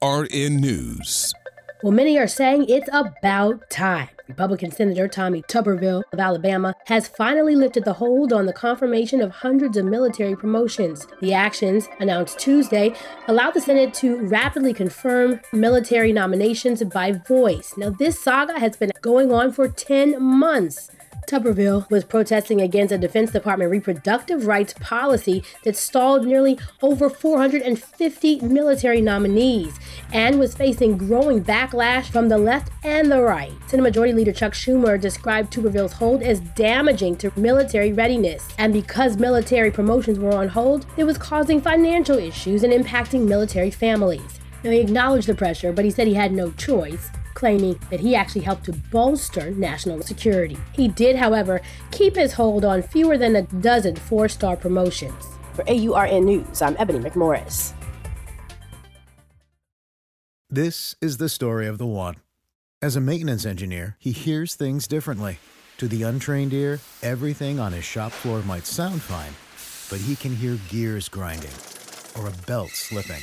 AURN News. Well, many are saying it's about time. Republican Senator Tommy Tuberville of Alabama has finally lifted the hold on the confirmation of hundreds of military promotions. The actions, announced Tuesday, allow the Senate to rapidly confirm military nominations by voice. Now, this saga has been going on for 10 months. Tuberville was protesting against a Defense Department reproductive rights policy that stalled nearly over 450 military nominees and was facing growing backlash from the left and the right. Senate Majority Leader Chuck Schumer described Tuberville's hold as damaging to military readiness. And because military promotions were on hold, it was causing financial issues and impacting military families. Now, he acknowledged the pressure, but he said he had no choice claiming that he actually helped to bolster national security. He did, however, keep his hold on fewer than a dozen four star promotions. For AURN News, I'm Ebony McMorris. This is the story of the one. As a maintenance engineer, he hears things differently. To the untrained ear, everything on his shop floor might sound fine, but he can hear gears grinding or a belt slipping.